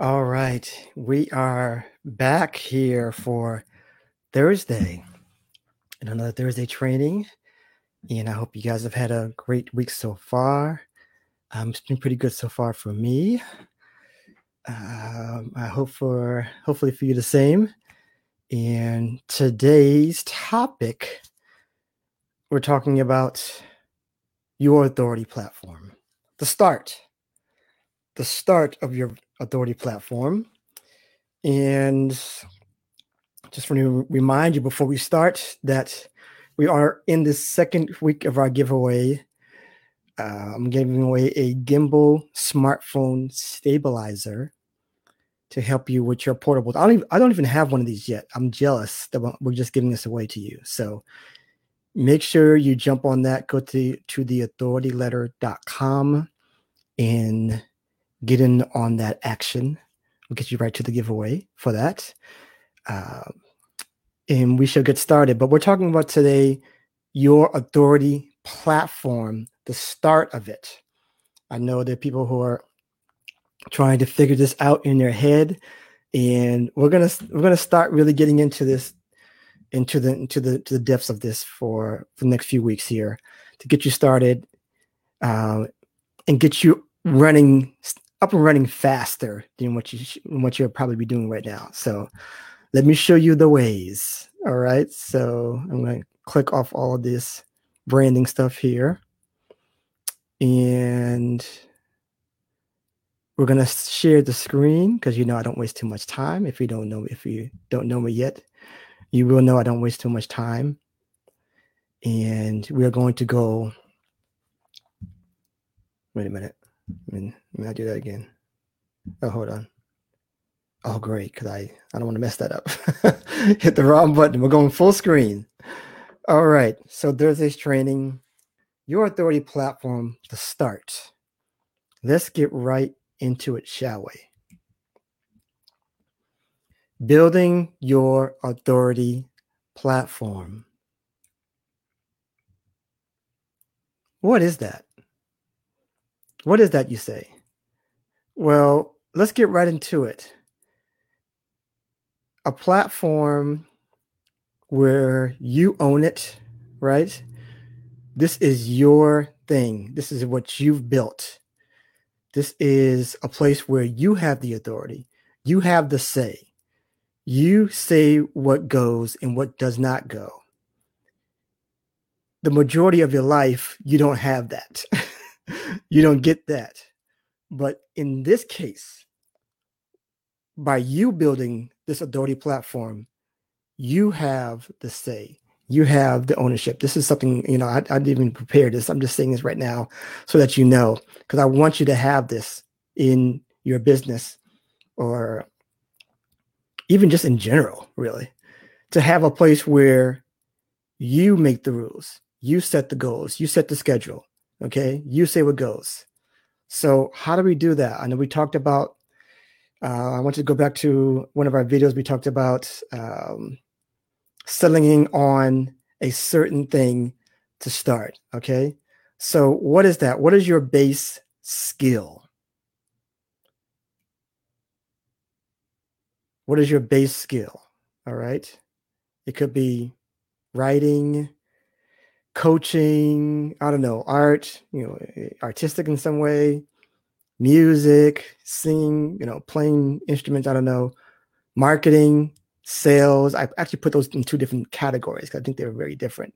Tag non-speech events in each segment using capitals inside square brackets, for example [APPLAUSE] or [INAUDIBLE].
All right. We are back here for Thursday and another Thursday training. And I hope you guys have had a great week so far. Um, it's been pretty good so far for me. Um, I hope for hopefully for you the same. And today's topic, we're talking about your authority platform. The start. The start of your authority platform. And just want to remind you before we start that we are in the second week of our giveaway. Uh, I'm giving away a gimbal smartphone stabilizer to help you with your portables. I don't even, I don't even have one of these yet. I'm jealous that we're just giving this away to you. So make sure you jump on that. Go to to theauthorityletter.com and get in on that action. We'll get you right to the giveaway for that. Uh, and we shall get started. But we're talking about today your authority platform, the start of it. I know there are people who are trying to figure this out in their head, and we're gonna we're gonna start really getting into this into the into the to the depths of this for for the next few weeks here to get you started uh, and get you running up and running faster than what you what you'll probably be doing right now. So let me show you the ways. All right. So I'm going to click off all of this branding stuff here. And we're going to share the screen because you know I don't waste too much time. If you don't know if you don't know me yet, you will know I don't waste too much time. And we are going to go. Wait a minute. I mean, let me do that again. Oh, hold on. Oh, great, because I, I don't want to mess that up. [LAUGHS] Hit the wrong button. We're going full screen. All right. So there's this training, your authority platform to start. Let's get right into it, shall we? Building your authority platform. What is that? What is that, you say? Well, let's get right into it. A platform where you own it, right? This is your thing. This is what you've built. This is a place where you have the authority. You have the say. You say what goes and what does not go. The majority of your life, you don't have that. [LAUGHS] you don't get that. But in this case, by you building this authority platform, you have the say. You have the ownership. This is something, you know, I, I didn't even prepare this. I'm just saying this right now so that you know, because I want you to have this in your business or even just in general, really, to have a place where you make the rules, you set the goals, you set the schedule, Okay, you say what goes. So how do we do that? I know we talked about. Uh, I want you to go back to one of our videos. We talked about um, settling on a certain thing to start. Okay, so what is that? What is your base skill? What is your base skill? All right, it could be writing, coaching, I don't know, art, you know, eh, artistic in some way, music, singing, you know, playing instruments, I don't know, marketing, sales. I actually put those in two different categories because I think they're very different.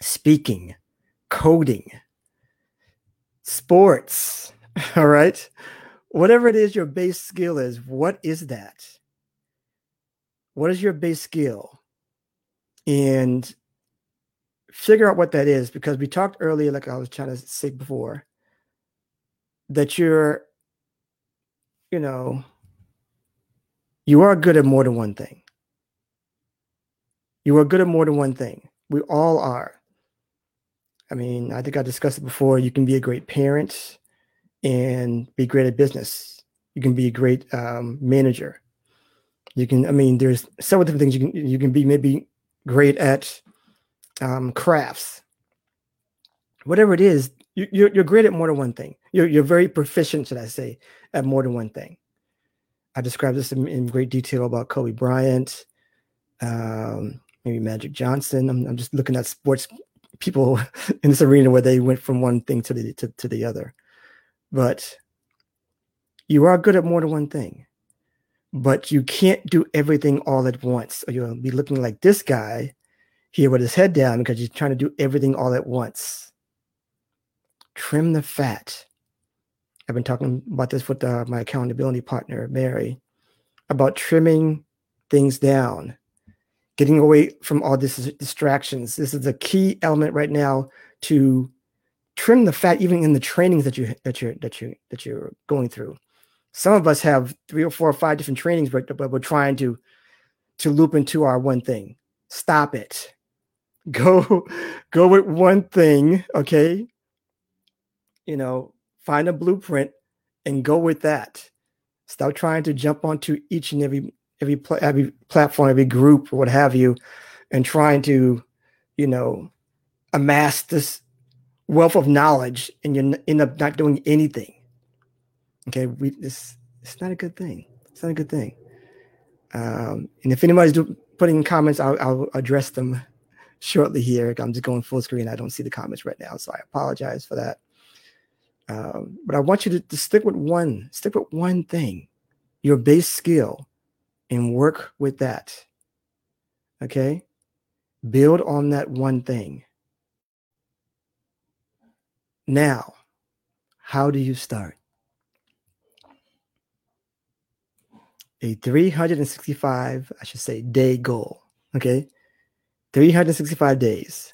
Speaking, coding, sports, [LAUGHS] all right? Whatever it is your base skill is, what is that? What is your base skill? And figure out what that is because we talked earlier, like I was trying to say before, that you're, you know, you are good at more than one thing. You are good at more than one thing. We all are. I mean, I think I discussed it before. You can be a great parent and be great at business. You can be a great um, manager. You can, I mean, there's several different things you can you can be maybe great at um, crafts, whatever it is, you, you're, you're great at more than one thing. You're, you're very proficient, should I say, at more than one thing. I described this in, in great detail about Kobe Bryant, um, maybe Magic Johnson. I'm, I'm just looking at sports people [LAUGHS] in this arena where they went from one thing to the to, to the other. But you are good at more than one thing, but you can't do everything all at once, or you'll be looking like this guy here with his head down because he's trying to do everything all at once. Trim the fat. I've been talking about this with uh, my accountability partner, Mary, about trimming things down, getting away from all these distractions. This is a key element right now to trim the fat, even in the trainings that you that you that you that you're going through. Some of us have three or four or five different trainings, but, but we're trying to to loop into our one thing. Stop it [LAUGHS] go go with one thing okay? You know find a blueprint and go with that. Stop trying to jump onto each and every every pl- every platform every group or what have you and trying to you know amass this wealth of knowledge and you end up not doing anything. Okay we this it's not a good thing. It's not a good thing. Um, and if anybody's do, putting comments I'll, I'll address them shortly here. I'm just going full screen. I don't see the comments right now, so I apologize for that. Um, but I want you to, to stick with one, stick with one thing, your base skill, and work with that. Okay, build on that one thing. Now, how do you start? A 365, I should say, day goal. Okay. 365 days.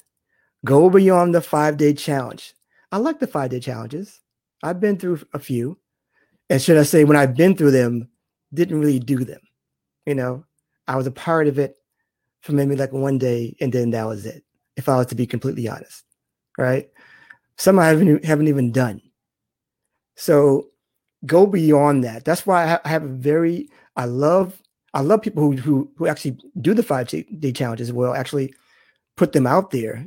Go beyond the five day challenge. I like the five day challenges. I've been through a few. And should I say, when I've been through them, didn't really do them. You know, I was a part of it for maybe like one day, and then that was it, if I was to be completely honest. Right. Some I haven't, haven't even done. So go beyond that. That's why I have a very, I love I love people who who who actually do the five day challenges well, actually put them out there.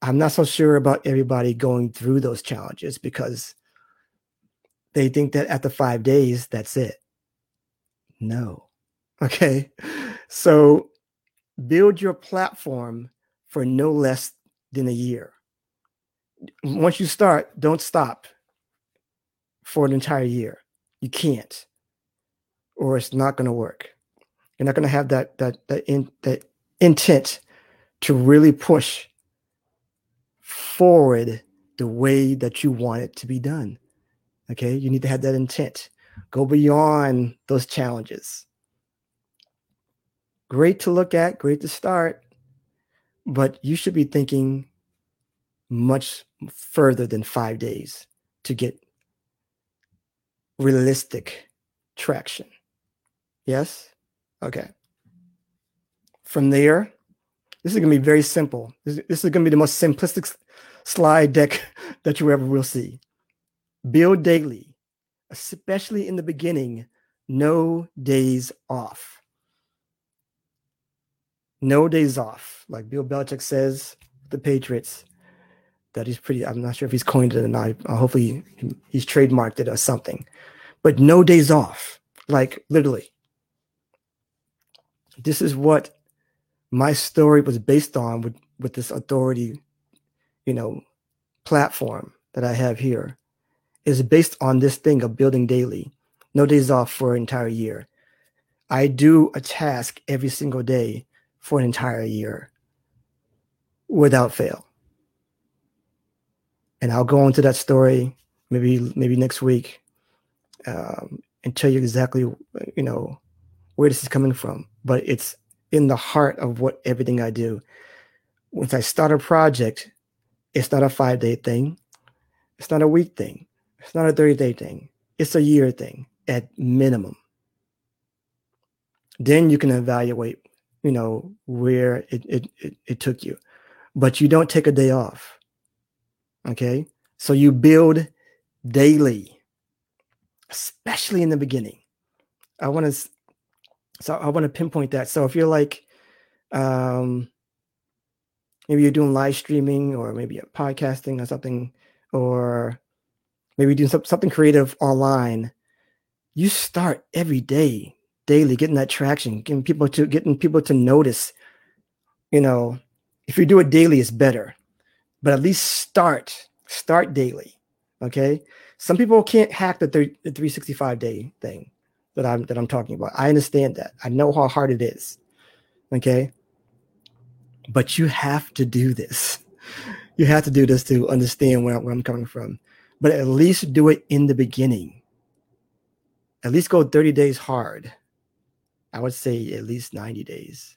I'm not so sure about everybody going through those challenges because they think that after five days, that's it. No. [LAUGHS] Okay. So build your platform for no less than a year. Once you start, don't stop for an entire year. You can't or it's not going to work. You're not going to have that that that in that intent to really push forward the way that you want it to be done. Okay, you need to have that intent. Go beyond those challenges. Great to look at, great to start, but you should be thinking much further than five days to get realistic traction. Yes? Okay. From there, this is going to be very simple. This, this is going to be the most simplistic slide deck [LAUGHS] that you ever will see. Build daily, especially in the beginning, no days off. No days off. Like Bill Belichick says, the Patriots, that he's pretty, I'm not sure if he's coined it or not. Uh, hopefully he's trademarked it or something. But no days off, like literally this is what my story was based on with with this authority you know platform that i have here is based on this thing of building daily no days off for an entire year. I do a task every single day for an entire year without fail. And i'll go into that story maybe maybe next week um, and tell you exactly you know where this is coming from, but it's in the heart of what everything I do. Once I start a project, it's not a five day thing, it's not a week thing, it's not a 30 day thing, it's a year thing at minimum. Then you can evaluate, you know, where it, it, it, it took you. But you don't take a day off. Okay. So you build daily, especially in the beginning. I want to so I want to pinpoint that. So if you're like, um, maybe you're doing live streaming or maybe a podcasting or something, or maybe doing some, something creative online, you start every day, daily, getting that traction, getting people to getting people to notice. You know, if you do it daily, it's better, but at least start start daily. Okay, some people can't hack the, the 365 day thing that I'm that I'm talking about. I understand that. I know how hard it is. Okay, but you have to do this. You have to do this to understand where, where I'm coming from. But at least do it in the beginning. At least go 30 days hard. I would say at least 90 days.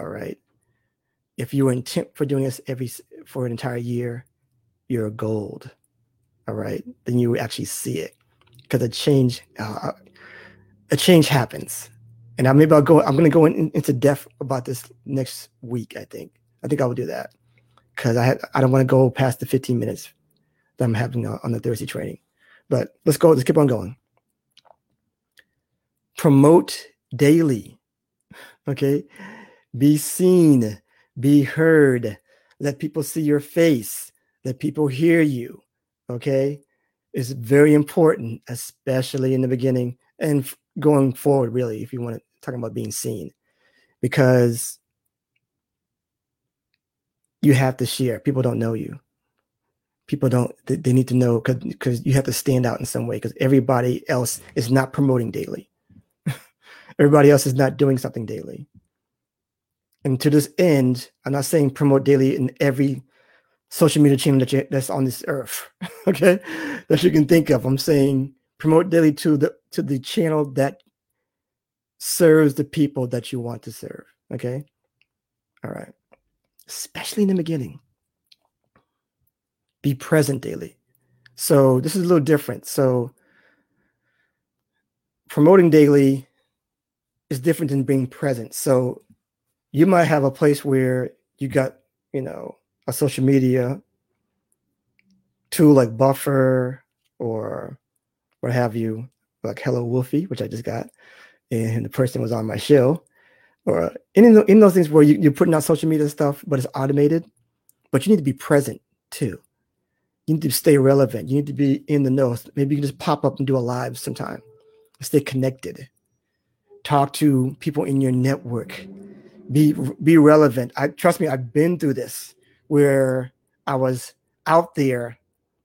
All right. If you were intent for doing this every for an entire year, you're gold. All right. Then you actually see it because a change, uh, a change happens and I, maybe I'll go. I'm going to go in, into depth about this next week. I think. I think I will do that because I I don't want to go past the 15 minutes that I'm having on the Thursday training. But let's go. Let's keep on going. Promote daily. Okay, be seen, be heard. Let people see your face. Let people hear you. Okay, it's very important, especially in the beginning and going forward. Really, if you want to talking about being seen because you have to share. People don't know you. People don't, they, they need to know because you have to stand out in some way because everybody else is not promoting daily. [LAUGHS] everybody else is not doing something daily. And to this end, I'm not saying promote daily in every social media channel that you, that's on this earth, [LAUGHS] okay, that you can think of. I'm saying promote daily to the to the channel that serves the people that you want to serve. Okay. All right. Especially in the beginning. Be present daily. So this is a little different. So promoting daily is different than being present. So you might have a place where you got, you know, a social media tool like Buffer or what have you, like Hello Woofy, which I just got and the person was on my show, or in, in those things where you, you're putting out social media stuff, but it's automated, but you need to be present too. You need to stay relevant. You need to be in the know. Maybe you can just pop up and do a live sometime. Stay connected. Talk to people in your network. Be be relevant. I trust me. I've been through this where I was out there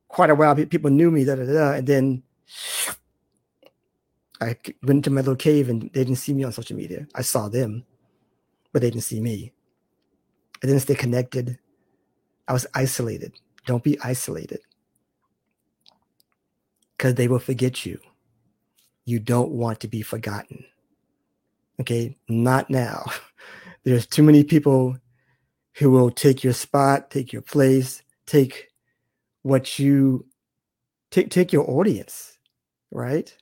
quite a while. People knew me, da, da, da, and then I went into my little cave and they didn't see me on social media. I saw them, but they didn't see me. I didn't stay connected. I was isolated. Don't be isolated because they will forget you. You don't want to be forgotten. Okay, not now. [LAUGHS] There's too many people who will take your spot, take your place, take what you take take your audience, right?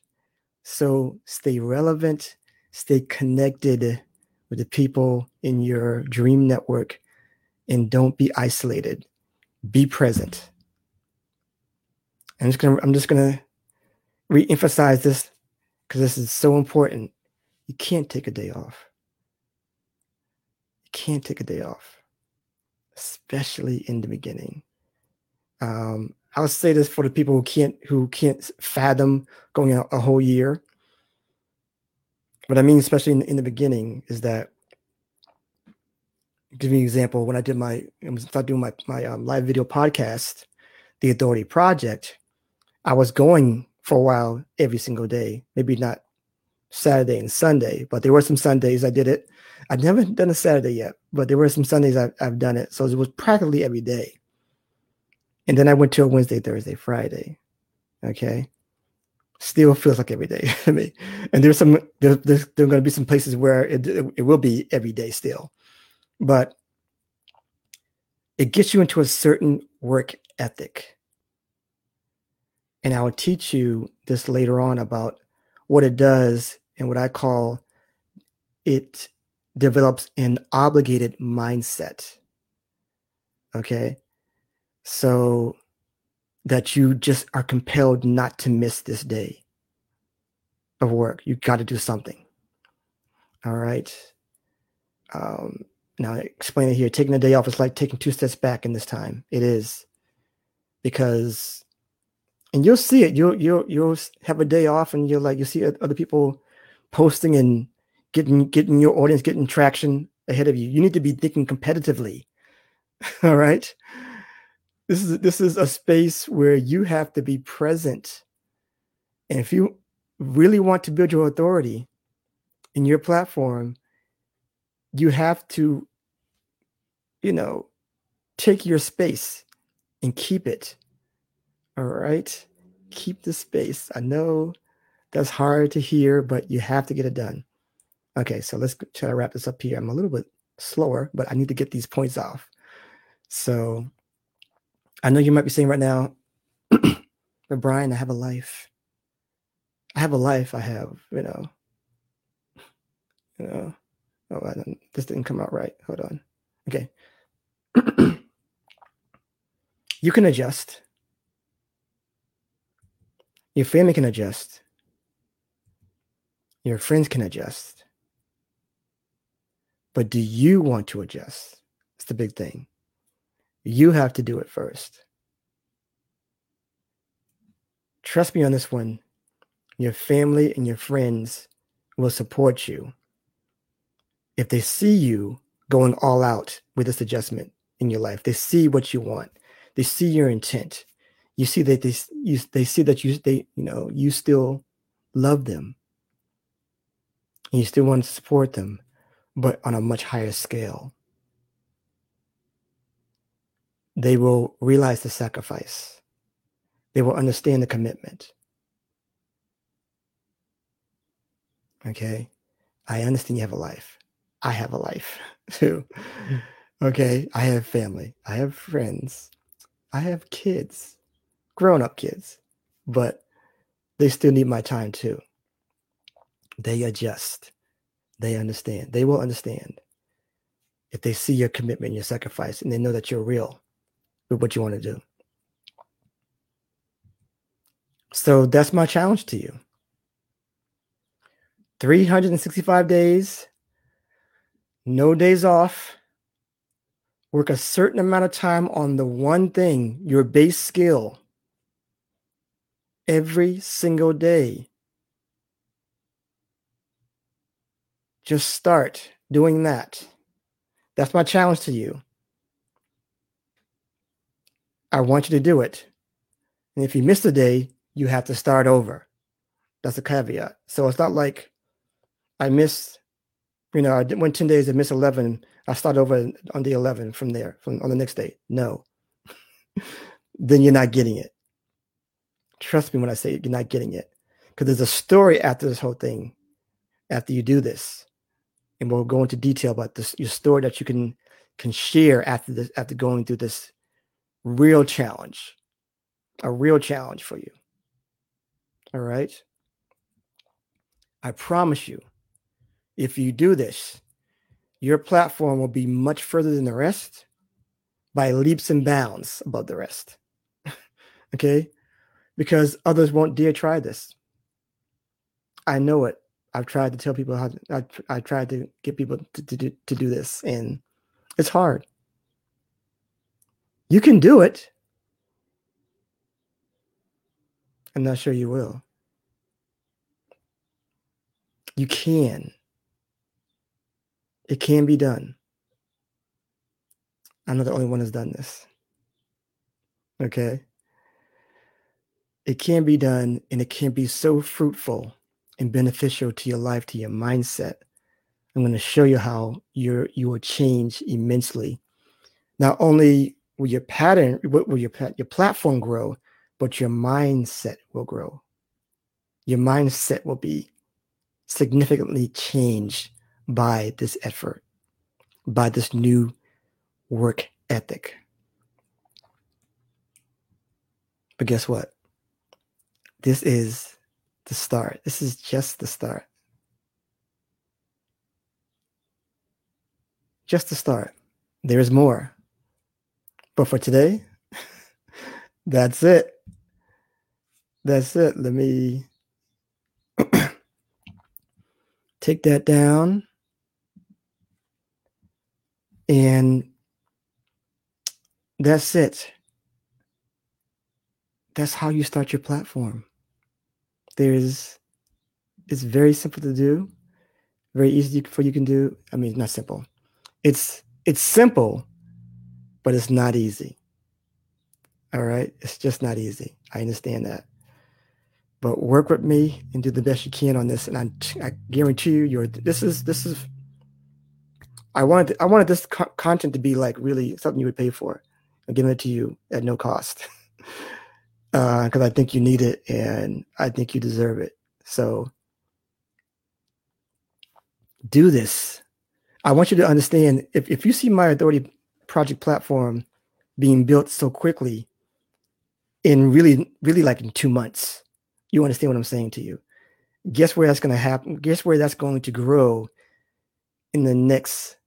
So stay relevant, stay connected with the people in your dream network, and don't be isolated. Be present. I'm just gonna I'm just gonna re-emphasize this because this is so important. You can't take a day off. You can't take a day off, especially in the beginning. Um, I'll say this for the people who can't who can't fathom going out a whole year. What I mean, especially in, in the beginning, is that give me an example. When I did my I was start doing my my um, live video podcast, the Authority Project, I was going for a while every single day. Maybe not Saturday and Sunday, but there were some Sundays I did it. I've never done a Saturday yet, but there were some Sundays I've, I've done it. So it was practically every day. And then I went to a Wednesday, Thursday, Friday. Okay. Still feels like every day [LAUGHS] to me. And there's some, there, there's, there are going to be some places where it, it will be every day still. But it gets you into a certain work ethic. And I will teach you this later on about what it does and what I call it develops an obligated mindset. Okay so that you just are compelled not to miss this day of work. You got to do something. All right. Um, now, I explain it here. Taking a day off is like taking two steps back in this time. It is because and you'll see it. You'll you'll you'll have a day off, and you're like you see other people posting and getting getting your audience getting traction ahead of you. You need to be thinking competitively. [LAUGHS] All right. This is this is a space where you have to be present. And if you really want to build your authority in your platform, you have to, you know, take your space and keep it. All right. Keep the space. I know that's hard to hear, but you have to get it done. Okay, so let's try to wrap this up here. I'm a little bit slower, but I need to get these points off. So I know you might be saying right now, [CLEARS THROAT] but Bryan, I have a life. I have a life. I have, you know, you know. Oh, I don't, this didn't come out right. Hold on. Okay. [CLEARS THROAT] you can adjust. Your family can adjust. Your friends can adjust. But do you want to adjust? It's the big thing. You have to do it first. Trust me on this one. Your family and your friends will support you if they see you going all out with this adjustment in your life. They see what you want. They see your intent. You see that they you, they see that you they you know you still love them. And you still want to support them, but on a much higher scale. They will realize the sacrifice. They will understand the commitment. Okay. I understand you have a life. I have a life [LAUGHS] too. Okay. I have family. I have friends. I have kids, grown up kids, but they still need my time too. They adjust. They understand. They will understand if they see your commitment, your sacrifice, and they know that you're real with what you want to do. So that's my challenge to you 365 days, no days off. Work a certain amount of time on the one thing, your base skill, every single day. Just start doing that. That's my challenge to you. I want you to do it. And if you miss a day, you have to start over. That's a caveat. So it's not like I missed, you know, I went 10 days and missed 11. I start over on the 11 from there, from on the next day. No. [LAUGHS] then you're not getting it. Trust me when I say you're not getting it. Because there's a story after this whole thing, after you do this. And we'll go into detail about this, your story that you can can share after this, after going through this real challenge, a real challenge for you. All right. I promise you, if you do this, your platform will be much further than the rest by leaps and bounds above the rest. [LAUGHS] okay. Because others won't dare try this. I know it. I've tried to tell people how to, I, I tried to get people to, to, to do this, and it's hard. You can do it. I'm not sure you will. You can. It can be done. I'm not the only one who's done this. Okay. It can be done and it can be so fruitful and beneficial to your life, to your mindset. I'm going to show you how you're, you will change immensely. Not only will your pattern, will your, your platform grow, but your mindset will grow. Your mindset will be significantly changed by this effort, by this new work ethic. But guess what? This is the start. This is just the start. Just the start. There is more. But for today, [LAUGHS] that's it. That's it. Let me [CLEARS THROAT] take that down. And that's it. that's how you start your platform. There's it's very simple to do, very easy for you can do. I mean, not simple. It's it's simple, but it's not easy. All right, it's just not easy. I understand that, but work with me and do the best you can on this, and I, I guarantee you, your this is this is. I wanted I wanted this co- content to be like really something you would pay for. I'm giving it to you at no cost because [LAUGHS] uh, I think you need it and I think you deserve it. So do this. I want you to understand if, if you see my authority project platform being built so quickly in really, really like in two months, you understand what I'm saying to you. Guess where that's going to happen? Guess where that's going to grow in the next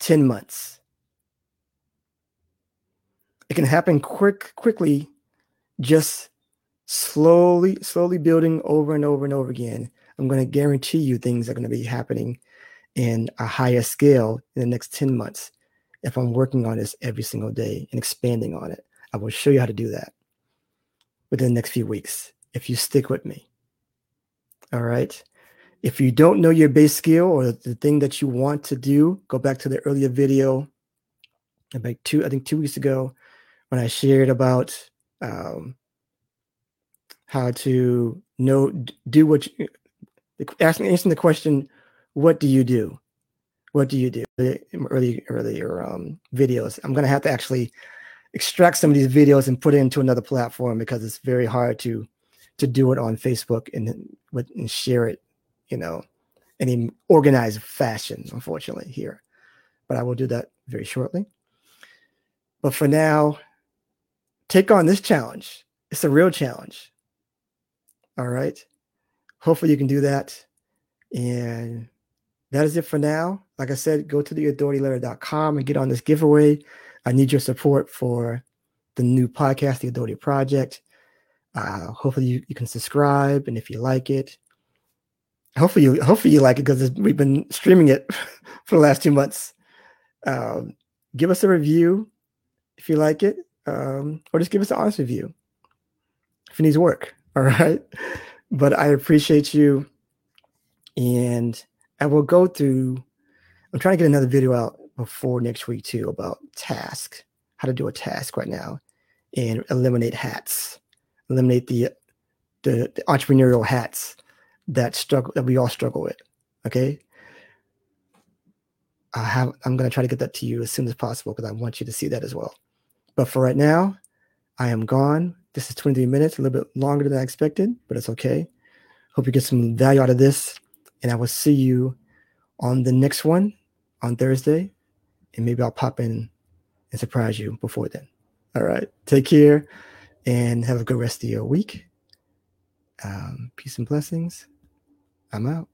10 months? It can happen quick, quickly, just slowly, slowly building over and over and over again. I'm going to guarantee you things are going to be happening in a higher scale in the next 10 months if I'm working on this every single day and expanding on it. I will show you how to do that within the next few weeks if you stick with me. All right. If you don't know your base skill or the thing that you want to do, go back to the earlier video about two, I think two weeks ago, when I shared about um, how to know do what you, asking answering the question what do you do? What do you do? Early, earlier um, videos. I'm going to have to actually extract some of these videos and put it into another platform because it's very hard to to do it on Facebook and and share it, you know, in an organized fashion. Unfortunately, here, but I will do that very shortly. But for now, take on this challenge. It's a real challenge. All right. Hopefully, you can do that. And that is it for now. Like I said, go to theauthorityletter.com and get on this giveaway. I need your support for the new podcast, The Authority Project. Uh, hopefully you, you can subscribe and if you like it, hopefully you hopefully you like it because we've been streaming it [LAUGHS] for the last two months. Um, give us a review if you like it, um, or just give us an honest review if it needs work. [LAUGHS] All right, but I appreciate you and I will go through. I'm trying to get another video out before next week too about task, how to do a task right now, and eliminate hats, eliminate the the, the entrepreneurial hats that struggle that we all struggle with. Okay. I have I'm gonna try to get that to you as soon as possible because I want you to see that as well. But for right now, I am gone. This is 23 minutes, a little bit longer than I expected, but it's okay. Hope you get some value out of this. And I will see you on the next one on Thursday. And maybe I'll pop in and surprise you before then. All right. Take care and have a good rest of your week. Um, peace and blessings. I'm out.